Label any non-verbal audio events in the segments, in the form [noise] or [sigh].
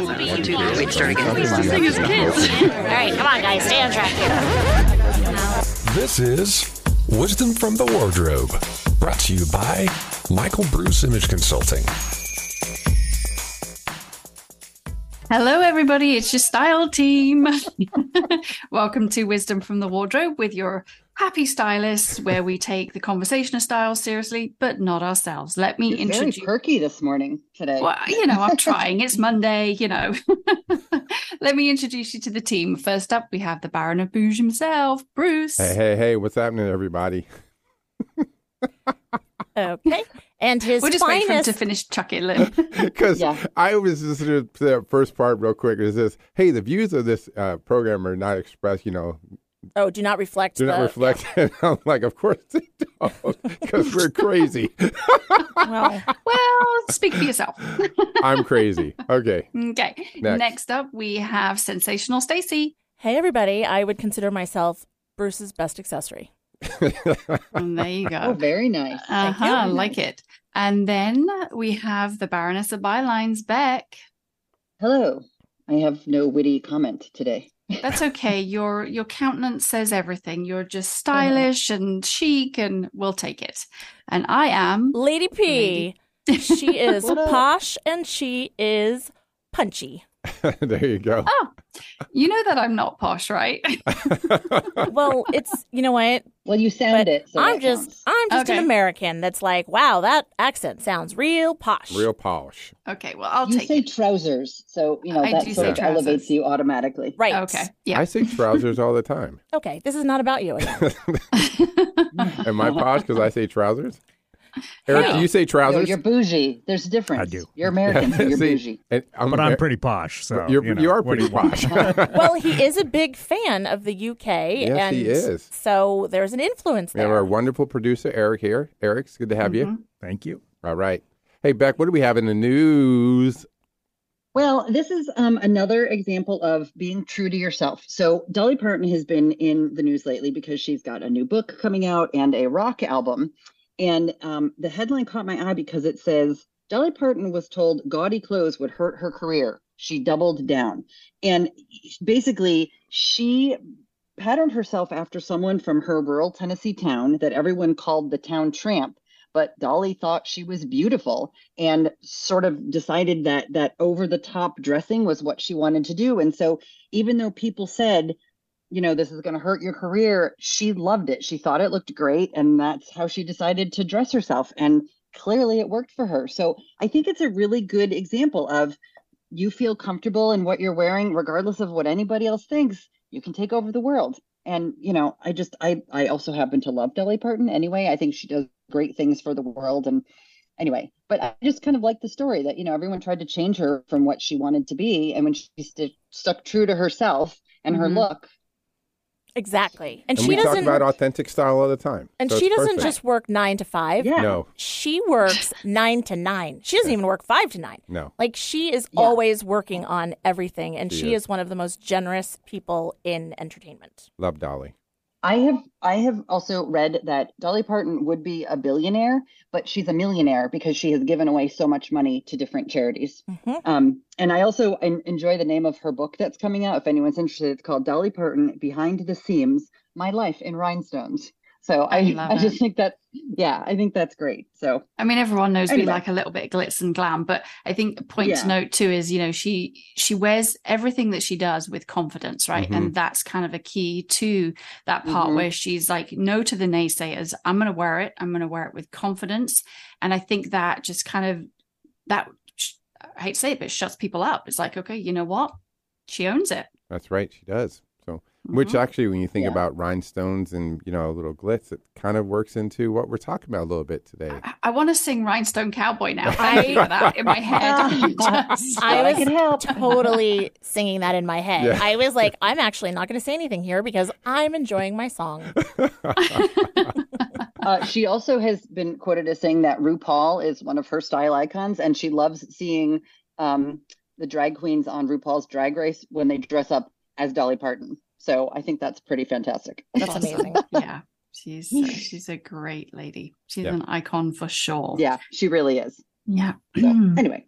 One, two, three, start again. All right, come on, guys, stay on track here. This is Wisdom from the Wardrobe, brought to you by Michael Bruce Image Consulting. Hello, everybody. It's your style team. [laughs] Welcome to Wisdom from the Wardrobe with your happy stylists, where we take the conversation of style seriously, but not ourselves. Let me You're introduce. very perky this morning today. Well, you know, I'm trying. It's Monday, you know. [laughs] Let me introduce you to the team. First up, we have the Baron of Bouge himself, Bruce. Hey, hey, hey, what's happening, everybody? [laughs] Okay. And his We'll just wait for him to finish chucking it. [laughs] [laughs] Because Yeah. I was listening to the first part real quick. is this: hey, the views of this uh, program are not expressed, you know, oh, do not reflect. do not the, reflect. [laughs] And I'm like, of course they don't, because we're crazy. Well, well, speak for yourself. I'm crazy. Okay. okay. Next. Next. up, we have Sensational Stacy. hey, everybody. I would consider myself Bruce's best accessory. And there you Oh, go. very nice. Uh Thank you. huh. Like it. And then we have the Baroness of Bylines, Beck. Hello. I have no witty comment today. That's okay. [laughs] Your your countenance says everything. You're just stylish and chic, and we'll take it. And I am. Lady P. She is [laughs] posh and she is punchy. [laughs] there you go. Oh, you know that I'm not posh, right? [laughs] Well, it's you know what? Well, you sound But it. So I'm that just counts. I'm just Okay. an American that's like, wow, that accent sounds real posh. Real posh. okay. Well, I'll you take say it. trousers, so you know I that sort of trousers. elevates you automatically. right. Okay. Yeah. I say trousers all the time. [laughs] Okay. This is not about you. again. [laughs] Am I posh because I say trousers? Eric, do you say trousers? you're bougie. There's a difference. I do. You're [laughs] American, so you're [laughs] See, bougie. I'm, But I'm pretty posh, so You're, you, know, you are pretty you posh. [laughs] well, he is a big fan of the UK. Yes, and he is. So there's an influence we have there. our wonderful producer, Eric, here. Eric, it's good to have you. Thank you. All right. Hey, Beck, what do we have in the news? Well, this is um, another example of being true to yourself. So, Dolly Parton has been in the news lately because she's got a new book coming out and a rock album. And um, the headline caught my eye because it says Dolly Parton was told gaudy clothes would hurt her career. She doubled down. And basically, she patterned herself after someone from her rural Tennessee town that everyone called the town tramp. But Dolly thought she was beautiful and sort of decided that that over the top dressing was what she wanted to do. And so even though people said, you know, this is going to hurt your career, she loved it. She thought it looked great. And that's how she decided to dress herself. And clearly it worked for her. So I think it's a really good example of you feel comfortable in what you're wearing, regardless of what anybody else thinks, you can take over the world. And, you know, I just, I, I also happen to love Dolly Parton anyway. I think she does great things for the world. And anyway, but I just kind of like the story that, you know, everyone tried to change her from what she wanted to be. And when she st- stuck true to herself and her Mhm. look, exactly. And, And she we doesn't about authentic style all the time. and So she doesn't perfect. just work 9 to 5. yeah. No, She works 9 to 9. She doesn't even work 5 to 9. no. Like she is Yeah. always working on everything and She she is. is one of the most generous people in entertainment. Love Dolly. I have I have also read that Dolly Parton would be a billionaire, but she's a millionaire because she has given away so much money to different charities. Mhm. Um, and I also en- enjoy the name of her book that's coming out. If anyone's interested, it's called Dolly Parton Behind the Seams: My Life in Rhinestones. So I I love I it. just think that yeah, I think that's great. So I mean, everyone knows we like a little bit of glitz and glam, but I think a point Yeah. to note too is, you know, she she wears everything that she does with confidence, right? Mhm. And that's kind of a key to that part Mhm. where she's like, no to the naysayers. I'm going to wear it. I'm going to wear it with confidence, and I think that just kind of that I hate to say it, but shuts people up. It's like, okay, you know what? She owns it. That's right. She does. So, which actually, when you think Yeah. about rhinestones and you know a little glitz, it kind of works into what we're talking about a little bit today. I, I want to sing Rhinestone Cowboy now. [laughs] Thank you for that in my head. [laughs] [laughs] Just- I I was can help. totally singing that in my head. Yeah. I was like, I'm actually not going to say anything here because I'm enjoying my song. Uh, she also has been quoted as saying that RuPaul is one of her style icons, and she loves seeing um, the drag queens on RuPaul's Drag Race when they dress up as Dolly Parton. So I think that's pretty fantastic. That's amazing. yeah [laughs] she's uh, she's a great lady she's Yeah. an icon for sure Yeah, she really is. yeah So anyway,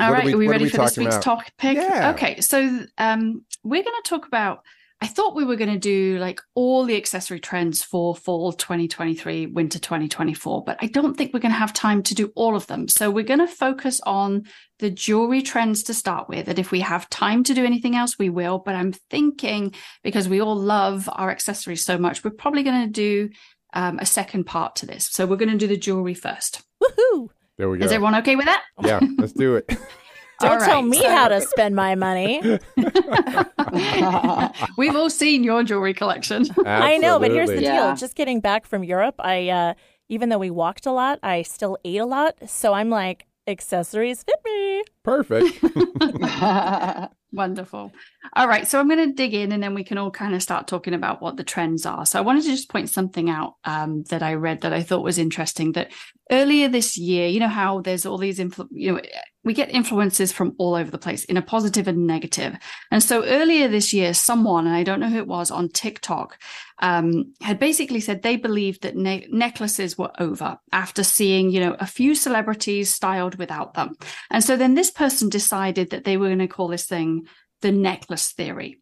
All What are we- are we what are ready we for this week's about? topic? Yeah. Okay, so um, we're going to talk about. I thought we were going to do like all the accessory trends for fall 2023, winter 2024, but I don't think we're going to have time to do all of them. So we're going to focus on the jewelry trends to start with. And if we have time to do anything else, we will. But I'm thinking because we all love our accessories so much, we're probably going to do um, a second part to this. So we're going to do the jewelry first. Woohoo! There we go. Is everyone okay with that? yeah, let's do it. [laughs] Don't All tell me so- how to spend my money. [laughs] We've all seen your jewelry collection. [laughs] I know, but here's the Absolutely. deal. Yeah. Just getting back from Europe, I uh, even though we walked a lot, I still ate a lot. So I'm like, accessories fit me. Perfect. [laughs] Wonderful. All right. So I'm going to dig in and then we can all kind of start talking about what the trends are. So I wanted to just point something out um, that I read that I thought was interesting that earlier this year, you know, how there's all these, influ- you know, we get influences from all over the place in a positive and negative. And so earlier this year, someone, and I don't know who it was on TikTok, um, had basically said they believed that ne- necklaces were over after seeing, you know, a few celebrities styled without them. And so then this person decided that they were going to call this thing the necklace theory.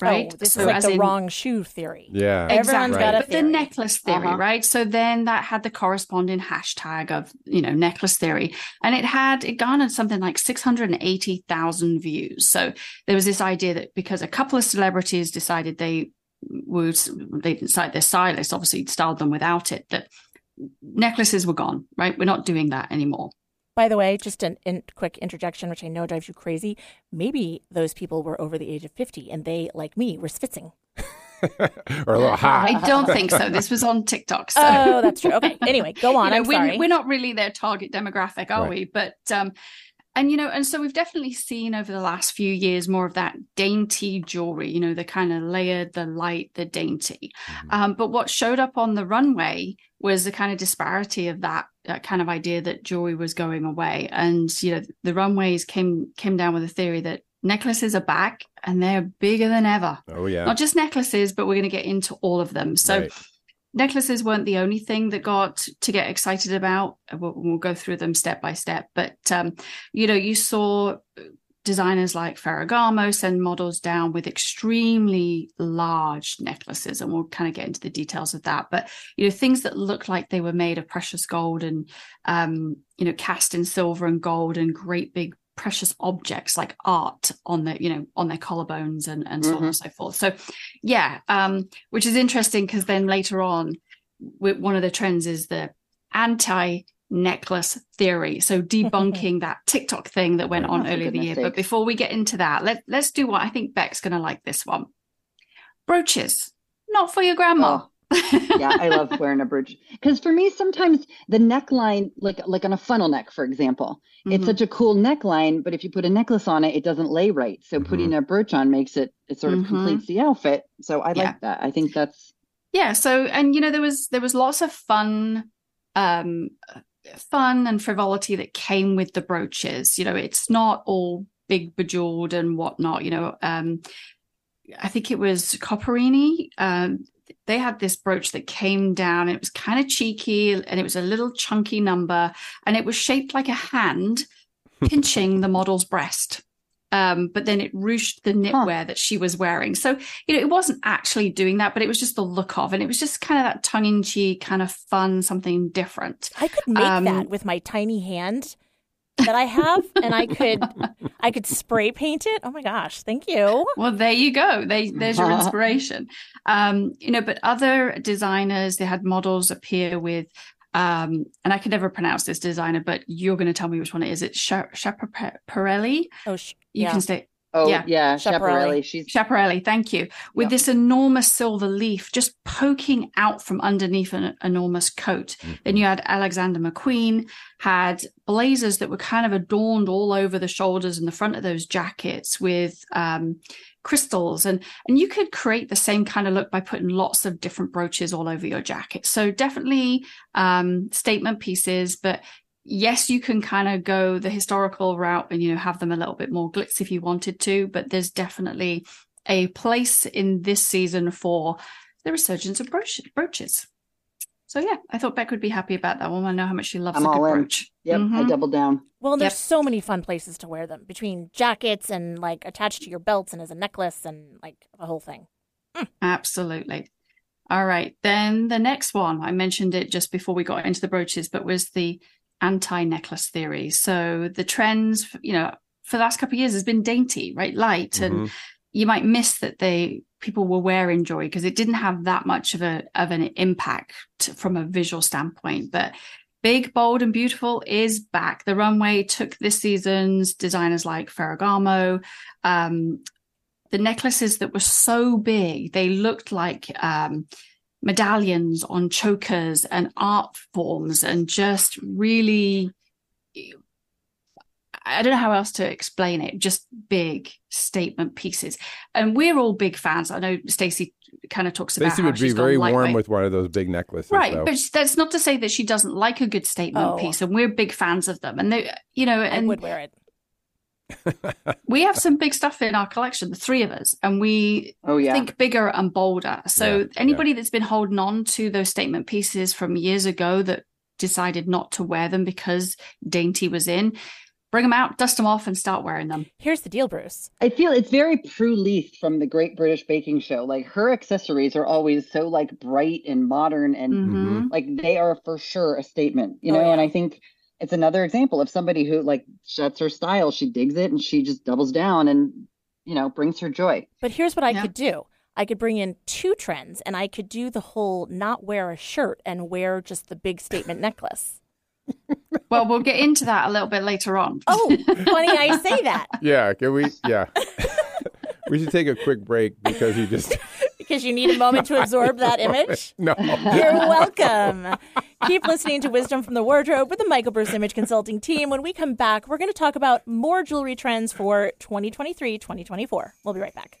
Right. Oh, this So is like the in- wrong shoe theory. Yeah. Everyone's Exactly. got a but the necklace theory, Uh-huh. right? So then that had the corresponding hashtag of, you know, necklace theory. And it had, it garnered something like 680,000 views. So there was this idea that because a couple of celebrities decided they would, they decided their stylist obviously styled them without it, that necklaces were gone, right? We're not doing that anymore. By the way, just a in, quick interjection, which I know drives you crazy. Maybe those people were over the age of 50 and they, like me, were spitzing. [laughs] or a little hot. I don't think so. This was on TikTok. So. Oh, that's true. Okay. Anyway, go [laughs] on. you know, I'm we're, sorry. we're not really their target demographic, are Right. we? But um, and you know, and so we've definitely seen over the last few years more of that dainty jewelry. You know, the kind of layered, the light, the dainty. Um, but what showed up on the runway was the kind of disparity of that, that kind of idea that jewelry was going away. And you know, the runways came came down with a theory that necklaces are back and they're bigger than ever Oh yeah. not just necklaces, but we're going to get into all of them. So Right. Necklaces weren't the only thing that got to get excited about. We'll, we'll go through them step by step. But um, you know, you saw designers like Ferragamo send models down with extremely large necklaces, and we'll kind of get into the details of that. But you know, things that look like they were made of precious gold and um, you know, cast in silver and gold and great big precious objects like art on the you know on their collarbones and and so on and so forth. So yeah um which is interesting because then later on one of the trends is the anti necklace theory. So [laughs] debunking that tiktok thing that went on Oh, earlier the year. But before we get into that let, let's do what i think beck's going to like this one. Brooches. Not for your grandma. Oh, yeah, I love wearing a brooch because for me, sometimes the neckline, like like on a funnel neck, for example, it's Mhm. such a cool neckline, but if you put a necklace on it, it doesn't lay right. So Mhm. putting a brooch on makes it it sort of Mhm. completes the outfit. So I Yeah. like that. I think that's yeah so and you know there was there was lots of fun um fun and frivolity that came with the brooches you know it's not all big bejeweled and whatnot you know um i think it was copperini um they had this brooch that came down it was kind of cheeky and it was a little chunky number and it was shaped like a hand [laughs] pinching the model's breast um, but then it ruched the knitwear that she was wearing. So, you know, it wasn't actually doing that, but it was just the look of, and it was just kind of that tongue in cheek, kind of fun, something different. I could make Um, that with my tiny hand that I have, and I could I could spray paint it. Oh my gosh! Thank you. Well, there you go. They, there's your [laughs] inspiration. Um, you know, but other designers, they had models appear with, um, and I can never pronounce this designer, but you're going to tell me which one it is. It's Sha- Schiaparelli. Oh, sh- You yeah. can say oh Yeah. yeah, Schiaparelli. Schiaparelli. She's Schiaparelli, thank you. With Yep. this enormous silver leaf just poking out from underneath an enormous coat. Then you had Alexander McQueen, had blazers that were kind of adorned all over the shoulders and the front of those jackets with um, crystals. And, and you could create the same kind of look by putting lots of different brooches all over your jacket. So definitely um, statement pieces, but yes, you can kind of go the historical route and, you know, have them a little bit more glitz if you wanted to, but there's definitely a place in this season for the resurgence of brooch- brooches. So yeah, I thought Beck would be happy about that one. I know how much she loves I'm a good in. brooch. Yep, I Mhm. doubled down. Well, there's Yep. so many fun places to wear them between jackets and like attached to your belts and as a necklace and like the whole thing. Absolutely. All right. Then the next one, I mentioned it just before we got into the brooches, but was the anti necklace theory. So the trends, you know, for the last couple of years has been dainty, right? Light. And Mhm. you might miss that they people were wearing joy because it didn't have that much of a of an impact from a visual standpoint. But big, bold, and beautiful is back. The runway took this season's designers like Ferragamo, um, the necklaces that were so big they looked like um, medallions on chokers and art forms and just really i don't know how else to explain it just big statement pieces and we're all big fans i know stacey kind of talks about Stacey how would be very warm with one of those big necklaces. Right, though. but that's not to say that she doesn't like a good statement Oh. piece, and we're big fans of them. And they, you know, I and would wear it. [laughs] we have some big stuff in our collection, the three of us, and we Oh yeah. think bigger and bolder. So Yeah, anybody that's been holding on to those statement pieces from years ago that decided not to wear them because dainty was in, bring them out, dust them off, and start wearing them. Here's the deal, Bruce. I feel it's very Prue Leith from the Great British Baking Show. Like her accessories are always so like bright and modern and Mhm. like they are for sure a statement, you Oh, know. And. I think it's another example of somebody who like that's her style. She digs it and she just doubles down and you know brings her joy. But here's what I Yeah. could do. I could bring in two trends and I could do the whole not wear a shirt and wear just the big statement necklace. [laughs] Well, we'll get into that a little bit later on. Oh, [laughs] funny I say that yeah, can we? Yeah, [laughs] we should take a quick break because you just [laughs] because you need a moment to absorb that [laughs] image. no. You're welcome. Keep listening to Wisdom from the Wardrobe with the Michael Bruce Image Consulting team. When we come back, we're going to talk about more jewelry trends for 2023 2024. We'll be right back.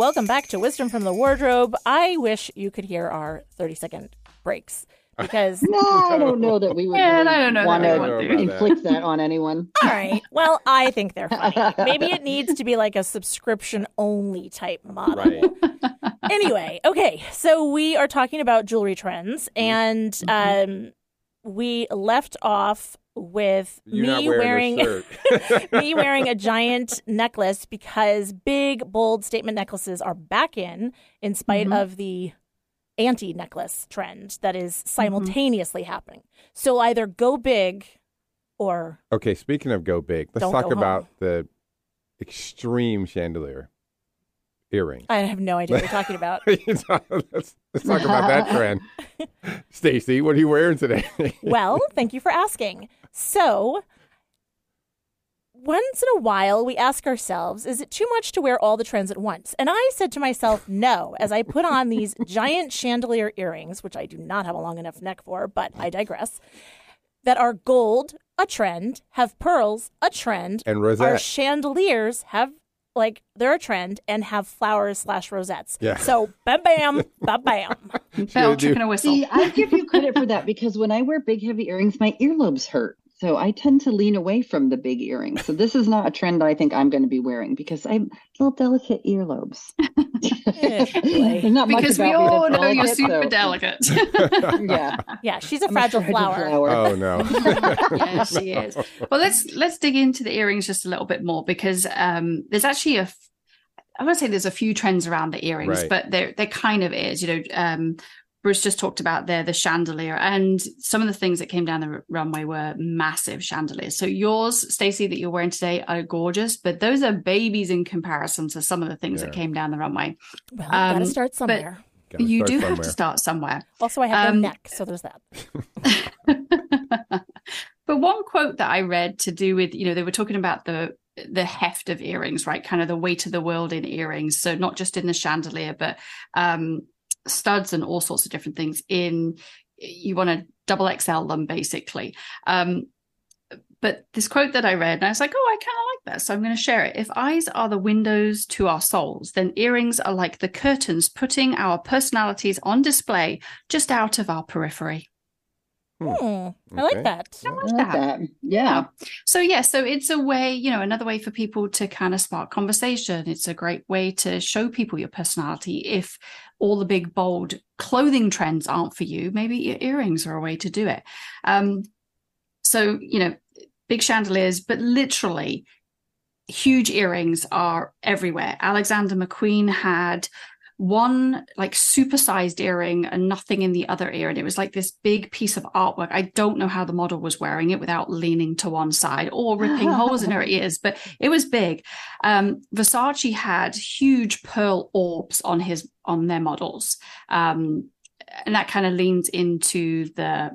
Welcome back to Wisdom from the Wardrobe. I wish you could hear our 30 second breaks because, [laughs] No, I don't know that we would Yeah, really I don't know that want we to want to. [laughs] inflict that on anyone. all right, well, I think they're funny. [laughs] Maybe it needs to be like a subscription only type model. Right. anyway, okay, so we are talking about jewelry trends, and Mm-hmm. um, we left off with You're me wearing, wearing [laughs] me wearing a [laughs] giant necklace because big, bold statement necklaces are back in, in spite Mhm. of the anti necklace trend that is simultaneously happening. So either go big or okay, speaking of go big, let's talk about the extreme chandelier earring. I have no idea what you're talking about. [laughs] let's, let's talk about that trend. [laughs] Stacy, what are you wearing today? [laughs] Well, thank you for asking. So, once in a while, we ask ourselves, is it too much to wear all the trends at once? And I said to myself, no, as I put on these giant chandelier earrings, which I do not have a long enough neck for, but I digress, that are gold, a trend, have pearls, a trend, and our chandeliers have like they're a trend and have flowers slash rosettes. Yeah. So bam bam, [laughs] bam bam. Bell, chicken, and whistle. See, I give you credit for that because when I wear big, heavy earrings, my earlobes hurt. So I tend to lean away from the big earrings. So this is not a trend that I think I'm going to be wearing because I'm little delicate earlobes. boy. There's [laughs] not much because we all that's know you're super so- delicate. [laughs] [laughs] Yeah, Yeah, she's a I'm fragile fragile flower. flower. oh no. yeah, she is. Well, let's let's dig into the earrings just a little bit more because um, there's actually a. f- I want to say there's a few trends around the earrings, Right. but there there kind of is. You know, um, Bruce just talked about there the chandelier, and some of the things that came down the r- runway were massive chandeliers. So yours, Stacey, that you're wearing today, are gorgeous, but those are babies in comparison to some of the things that came down the runway. Well, gotta Um, start somewhere. Gotta you start do have to start somewhere. Also, I have Um, no neck, so there's that. [laughs] but one quote that I read to do with, you know, they were talking about the the heft of earrings, right? Kind of the weight of the world in earrings. So not just in the chandelier, but um studs and all sorts of different things in you want to double XL them basically. Um but this quote that I read, and I was like, oh, I kind of like that. So I'm going to share it. If eyes are the windows to our souls, then earrings are like the curtains putting our personalities on display just out of our periphery. Hmm, I like that. I I like like that. that. Yeah. So yeah, so it's a way, you know, another way for people to kind of spark conversation. It's a great way to show people your personality. If all the big bold clothing trends aren't for you, maybe your earrings are a way to do it. Um, so you know, big chandeliers, but literally huge earrings are everywhere. Alexander McQueen had one like supersized earring and nothing in the other ear. And it was like this big piece of artwork. I don't know how the model was wearing it without leaning to one side or ripping [laughs] holes in her ears, but it was big. Um, Versace had huge pearl orbs on his on their models. Um, and that kind of leans into the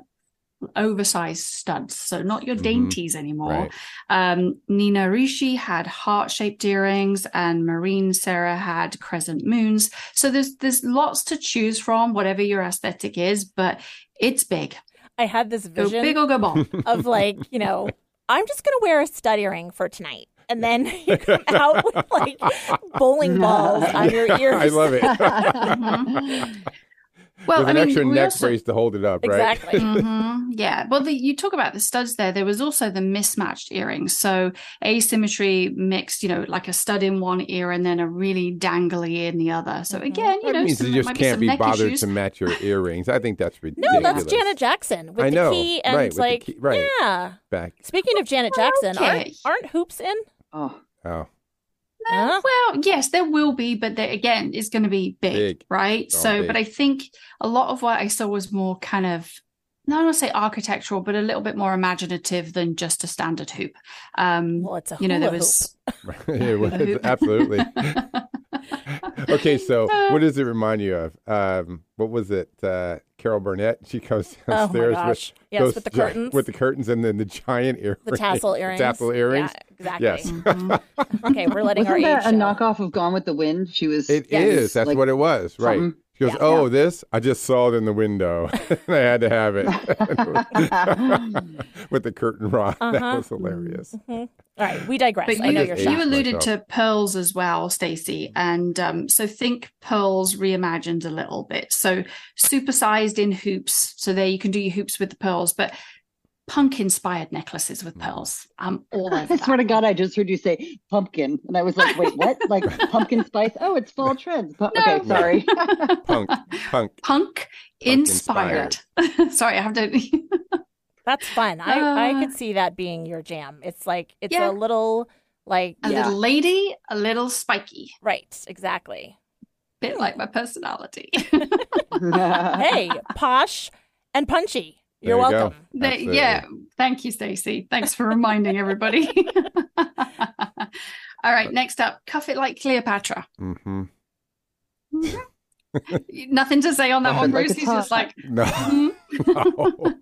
oversized studs. So not your Mhm. dainties anymore. Right. Um, Nina Ricci had heart-shaped earrings, and Marine Serre had crescent moons. So there's there's lots to choose from, whatever your aesthetic is, but it's big. I had this Go vision big or go ball. [laughs] of like, you know, I'm just gonna wear a stud earring for tonight. And then [laughs] you come [laughs] out with like bowling balls on your ears. I love it. Well, With I an mean, extra we neck also- brace to hold it up, right? Exactly. [laughs] Mhm. Yeah. Well, the, you talk about the studs there. There was also the mismatched earrings. So asymmetry mixed, you know, like a stud in one ear and then a really dangly ear in the other. So Mhm. again, you That know, means some, you just can't be bothered issues. to match your [laughs] earrings. I think that's ridiculous. No, that's Janet Jackson with I know, the key and right, like key- right. yeah. Back. Speaking of Janet Jackson, aren't, aren't hoops in? Oh, Oh, Huh? Well, yes, there will be, but there, again, it's going to be big, Big. right? It's all So, big. but I think a lot of what I saw was more kind of, not want to say architectural, but a little bit more imaginative than just a standard hoop. Um, Well, it's a you know, there hula was [laughs] [laughs] it was, Hoop. absolutely. [laughs] [laughs] okay, so what does it remind you of? Um, what was it? Uh, Carol Burnett. She comes [laughs] Oh my downstairs gosh. with Yes, those with the curtains. with the curtains, and then the giant earrings, the tassel [laughs] earrings. tassel earrings. Yeah, exactly. Yes, Mhm. Okay, we're letting our wasn't age that a show. knockoff of Gone with the Wind? She was. it is. Yes. That's Like what it was. Right. something- She goes, Yeah. "Oh, this I just saw it in the window, [laughs] [laughs] and I had to have it [laughs] with the curtain rod. That Uh-huh. was hilarious." All right, we digress. But I know you, you're you alluded myself. to pearls as well, Stacey, and um, so think pearls reimagined a little bit. So supersized in hoops. So there you can do your hoops with the pearls, but punk inspired necklaces with pearls. I'm all [laughs] over I that. swear to God, I just heard you say pumpkin, and I was like, "Wait, what? [laughs] Like pumpkin spice? Oh, it's fall trends." Pu- No. Okay, sorry. [laughs] Punk, punk. punk inspired. Sorry, I have to. That's fun. I, I Uh, could see that being your jam. It's like it's Yeah. a little like a Yeah. little lady, a little spiky, right, exactly. bit like my personality. Hey, posh and punchy. You're There you welcome. They- Absolutely. yeah, thank you, Stacey. Thanks for reminding everybody. [laughs] All right, next up, cuff it like Cleopatra. Mm-hmm. [laughs] Nothing to say on that one, it like He's just like, No, "Hmm." [laughs] no.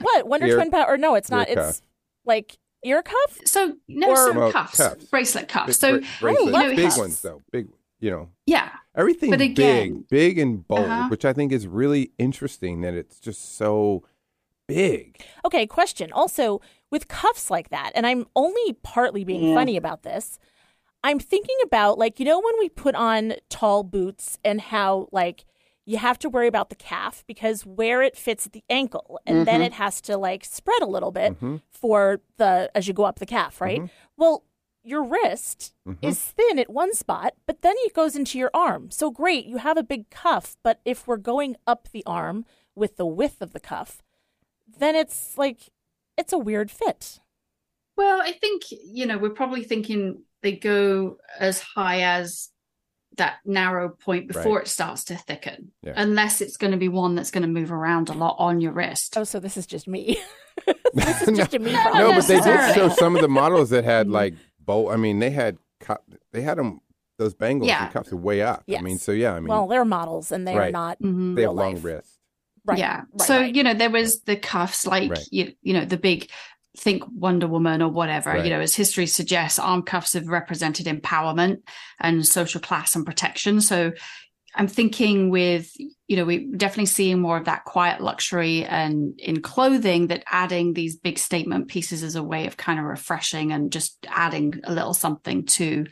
What Wonder Ear- Twin Power? No, it's not. ear It's like ear cuff. so no, Or- so Well, cuffs, cuffs. bracelet cuffs. Big So bra- bracelets. love big cuffs. ones though. Big, you know, yeah, everything again- big, big and bold, Uh-huh. which I think is really interesting. That it's just so big. Okay, question. Also, with cuffs like that, and I'm only partly being Yeah. funny about this. I'm thinking about like you know when we put on tall boots and how like you have to worry about the calf because where it fits at the ankle and then Mhm. it has to like spread a little bit hmm for the as you go up the calf, right? Well, your wrist Mhm. is thin at one spot, but then it goes into your arm. So great, you have a big cuff, but if we're going up the arm with the width of the cuff, then it's like it's a weird fit. Well, I think, you know, we're probably thinking they go as high as that narrow point before Right. it starts to thicken, Yeah. unless it's going to be one that's going to move around a lot on your wrist. Oh, so this is just me. [laughs] [laughs] this is just a me No, problem. No, but they did show some of the models that had like bold. I mean, they had cut. They had them. those bangles Yeah. and cuffs are way up. I mean, so yeah, I mean, well, they're models and they are Right. not. Mhm. they have real long life. wrists. Right. yeah. right, so right. you know there was the cuffs, like Right. you you know the big think Wonder Woman or whatever. You know, as history suggests, arm cuffs have represented empowerment and social class and protection. So I'm thinking with you know we're definitely seeing more of that quiet luxury and in clothing that adding these big statement pieces as a way of kind of refreshing and just adding a little something to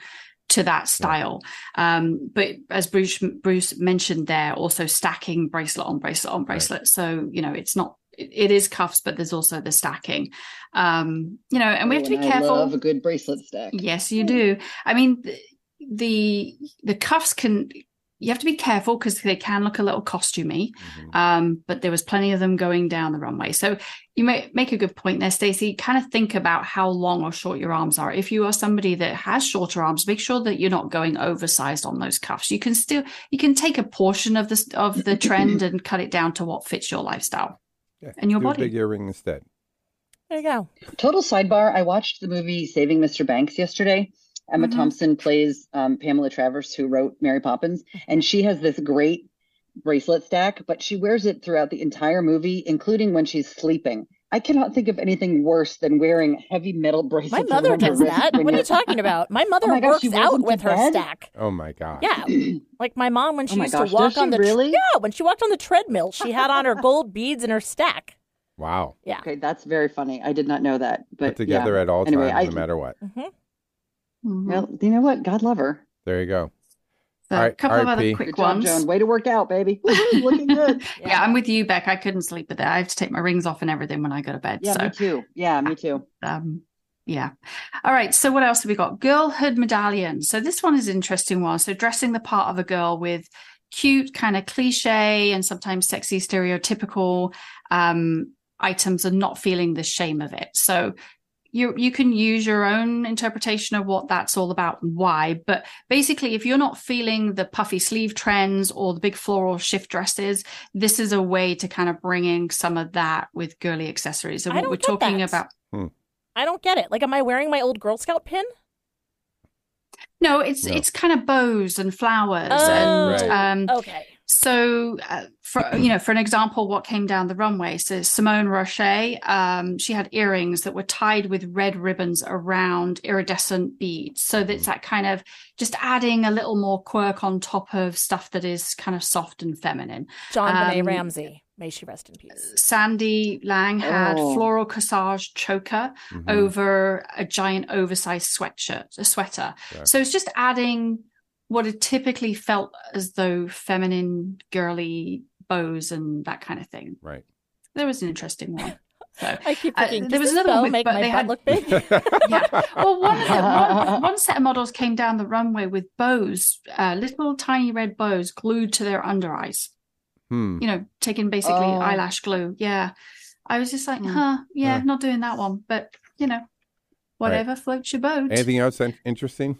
to that style um but as bruce bruce mentioned there also stacking bracelet on bracelet on bracelet so you know it's not it, it is cuffs but there's also the stacking um you know and we have to be and I careful love a good bracelet stack. Yes, you do. I mean, the the, the cuffs can. You have to be careful because they can look a little costumey. Mhm. Um, but there was plenty of them going down the runway. So you may make a good point there, Stacey. Kind of think about how long or short your arms are. If you are somebody that has shorter arms, make sure that you're not going oversized on those cuffs. You can still you can take a portion of this of the trend [clears throat] and cut it down to what fits your lifestyle. Yeah. And your Do a body. big earring instead. There you go. Total sidebar. I watched the movie Saving Mr. Banks yesterday. Emma Mhm. Thompson plays um, Pamela Travers, who wrote Mary Poppins, and she has this great bracelet stack, but she wears it throughout the entire movie, including when she's sleeping. I cannot think of anything worse than wearing heavy metal bracelets. My mother does that. when What are you you're- [laughs] talking about? My mother Oh my gosh, works wears out with her bed? stack. Oh my god. Yeah. [laughs] Like my mom when she Oh used gosh, to walk on the really? yeah when she walked on the treadmill she had on her [laughs] gold beads in her stack. Wow. Yeah. Okay, that's very funny. I did not know that. But Put together yeah. at all Anyway, times, I- no matter what. Mhm. Mhm. Well, you know what? God love her. There you go. So All a couple all of right, other P. quick Good job, ones. Joan. Way to work out, baby. [laughs] Looking good. [laughs] Yeah. I'm with you, Beck. I couldn't sleep with it. I have to take my rings off and everything when I go to bed. Yeah, so, me too. Yeah, me too. [laughs] um, yeah. All right. So, what else have we got? Girlhood medallion. So, this one is an interesting one. So, dressing the part of a girl with cute, kind of cliche and sometimes sexy, stereotypical um, items and not feeling the shame of it. So, you you can use your own interpretation of what that's all about and why but basically if you're not feeling the puffy sleeve trends or the big floral shift dresses this is a way to kind of bring in some of that with girly accessories and what we're talking that. about I don't get it. Like, am I wearing my old Girl Scout pin? no it's No. it's kind of bows and flowers Oh, and Right. um okay. So, uh, for you know, for an example, what came down the runway? So Simone Rocha, um, she had earrings that were tied with red ribbons around iridescent beads. So that's that kind of just adding a little more quirk on top of stuff that is kind of soft and feminine. JonBenét Um, Ramsey. May she rest in peace. Sandy Liang had Oh. floral corsage choker Mhm. over a giant oversized sweatshirt, a sweater. Right. So it's just adding what it typically felt as though feminine, girly bows and that kind of thing. Right. There was an interesting one. So [laughs] I keep Uh, there was another one bow with- make but my they butt had- look big? [laughs] yeah. Well, one, of the, one, one set of models came down the runway with bows, uh, little tiny red bows glued to their under eyes. Hmm. You know, taking basically Oh. eyelash glue. Yeah. I was just like, Hmm. huh, yeah, Huh. not doing that one. But, you know, whatever floats your boat. Anything else interesting?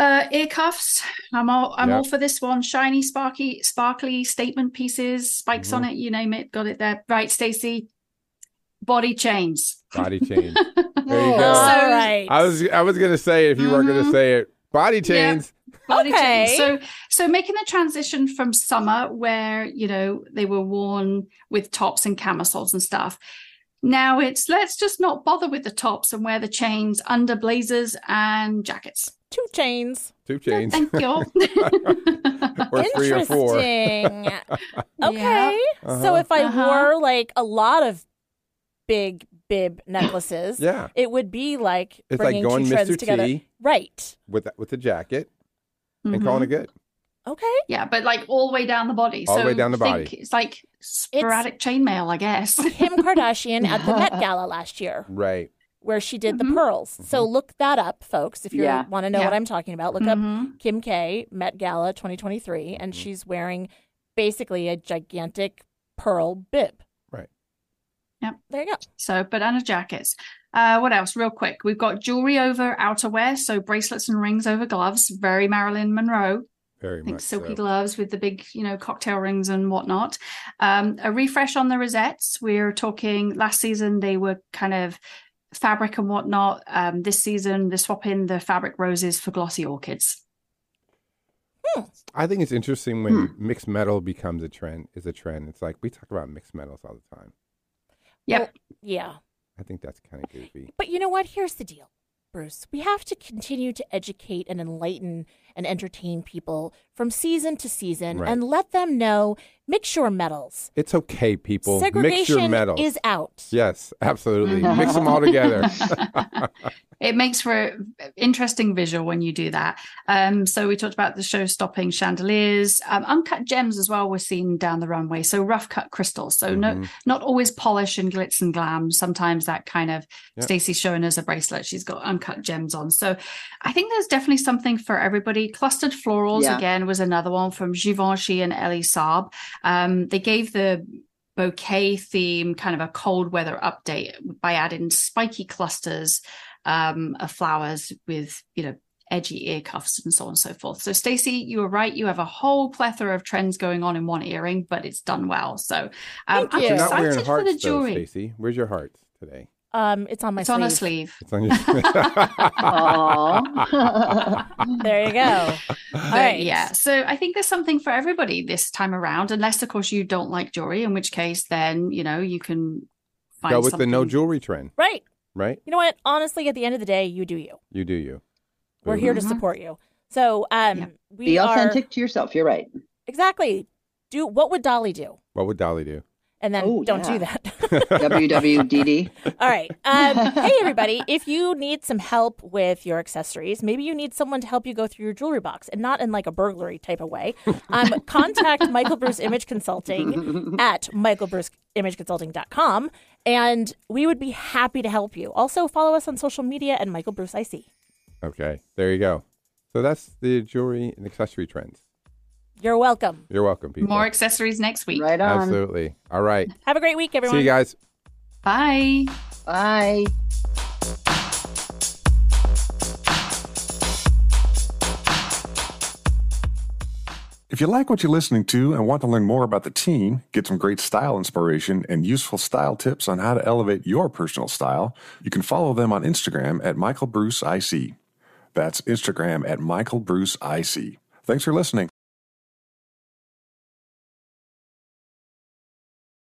Uh, ear cuffs. I'm all I'm Yep. all for this one. Shiny, sparky, sparkly statement pieces, spikes on Mm-hmm. it. You name it. Got it there. Right, Stacey. Body chains. Body [laughs] chains. There you go. All right. I was I was gonna say if you weren't gonna say it, body Yeah. chains. Body Okay. chains. So so making the transition from summer where you know they were worn with tops and camisoles and stuff. Now it's let's just not bother with the tops and wear the chains under blazers and jackets. Two chains. Two chains. Thank you. [laughs] or three or four. Interesting. [laughs] Yeah. okay. So Uh-huh. if I Uh-huh. wore like a lot of big bib necklaces, Yeah. it would be like It's like bringing going two trends Mr. together. T Right. with the, with the jacket and Mhm. calling it good. Okay. Yeah, but like all the way down the body. All the so way down the body. It's like sporadic chainmail, I guess. Kim Kardashian at the Met [laughs] Gala last year, Right. Where she did Mhm. the pearls. So look that up, folks, if you Yeah. want to know Yeah. what I'm talking about. Look up Mhm. Kim K Met Gala 2023, and she's wearing basically a gigantic pearl bib. Right. Yep. There you go. So banana jackets. Uh, what else? Real quick, we've got jewelry over outerwear, so bracelets and rings over gloves. Very Marilyn Monroe. Very I think much silky so. gloves with the big, you know, cocktail rings and whatnot. Um, a refresh on the rosettes. We're talking last season they were kind of fabric and whatnot. Um, this season they're swapping the fabric roses for glossy orchids. I think it's interesting when mixed metal becomes a trend. Is a trend. It's like we talk about mixed metals all the time. Yep. Yeah. I think that's kind of goofy. But you know what? Here's the deal, Bruce. We have to continue to educate and enlighten and entertain people from season to season Right. and let them know mix your metals. It's okay, people. Mix your Segregation metals. is out. Yes, absolutely. Mix [laughs] them all together. [laughs] it makes for an interesting visual when you do that. Um, so we talked about the show-stopping chandeliers, um, uncut gems as well. We're seeing down the runway, so rough cut crystals. So no, Mhm. not always polish and glitz and glam. Sometimes that kind of. Yep. Stacey's showing us a bracelet. She's got uncut gems on. So I think there's definitely something for everybody. Clustered florals Yeah. again was another one from Givenchy and Elie Saab. Um, they gave the bouquet theme kind of a cold weather update by adding spiky clusters um, of flowers with you know edgy ear cuffs and so on and so forth. So Stacey, you were right. You have a whole plethora of trends going on in one earring, but it's done well. So um, Thank I'm you. Not excited wearing for the hearts, though. Stacey. Where's your hearts today? Um, it's on my It's sleeve. on a sleeve. It's on your. [laughs] Aw. There you go. But right. yeah, so I think there's something for everybody this time around, unless of course you don't like jewelry, in which case then you know you can find Go with the no jewelry trend, Right. right? You know what? Honestly, at the end of the day, you do you. You do you. We're Boom. here to Mhm. support you. So um, Yeah. we Be are authentic to yourself. You're right. exactly. Do what would Dolly do? What would Dolly do? And then Oh, don't do that. [laughs] WWDD. All right. Um, hey, everybody. If you need some help with your accessories, maybe you need someone to help you go through your jewelry box and not in like a burglary type of way, um, [laughs] contact Michael Bruce Image Consulting [laughs] at michaelbruceimageconsulting.com and we would be happy to help you. Also, follow us on social media and Michael Bruce IC. Okay, there you go. So that's the jewelry and accessory trends. You're welcome. You're welcome, people. More accessories next week. Right on. Absolutely. All right. Have a great week, everyone. See you guys. Bye. Bye. If you like what you're listening to and want to learn more about the team, get some great style inspiration and useful style tips on how to elevate your personal style, you can follow them on Instagram at Michael Bruce IC. That's Instagram at Michael Bruce IC. Thanks for listening.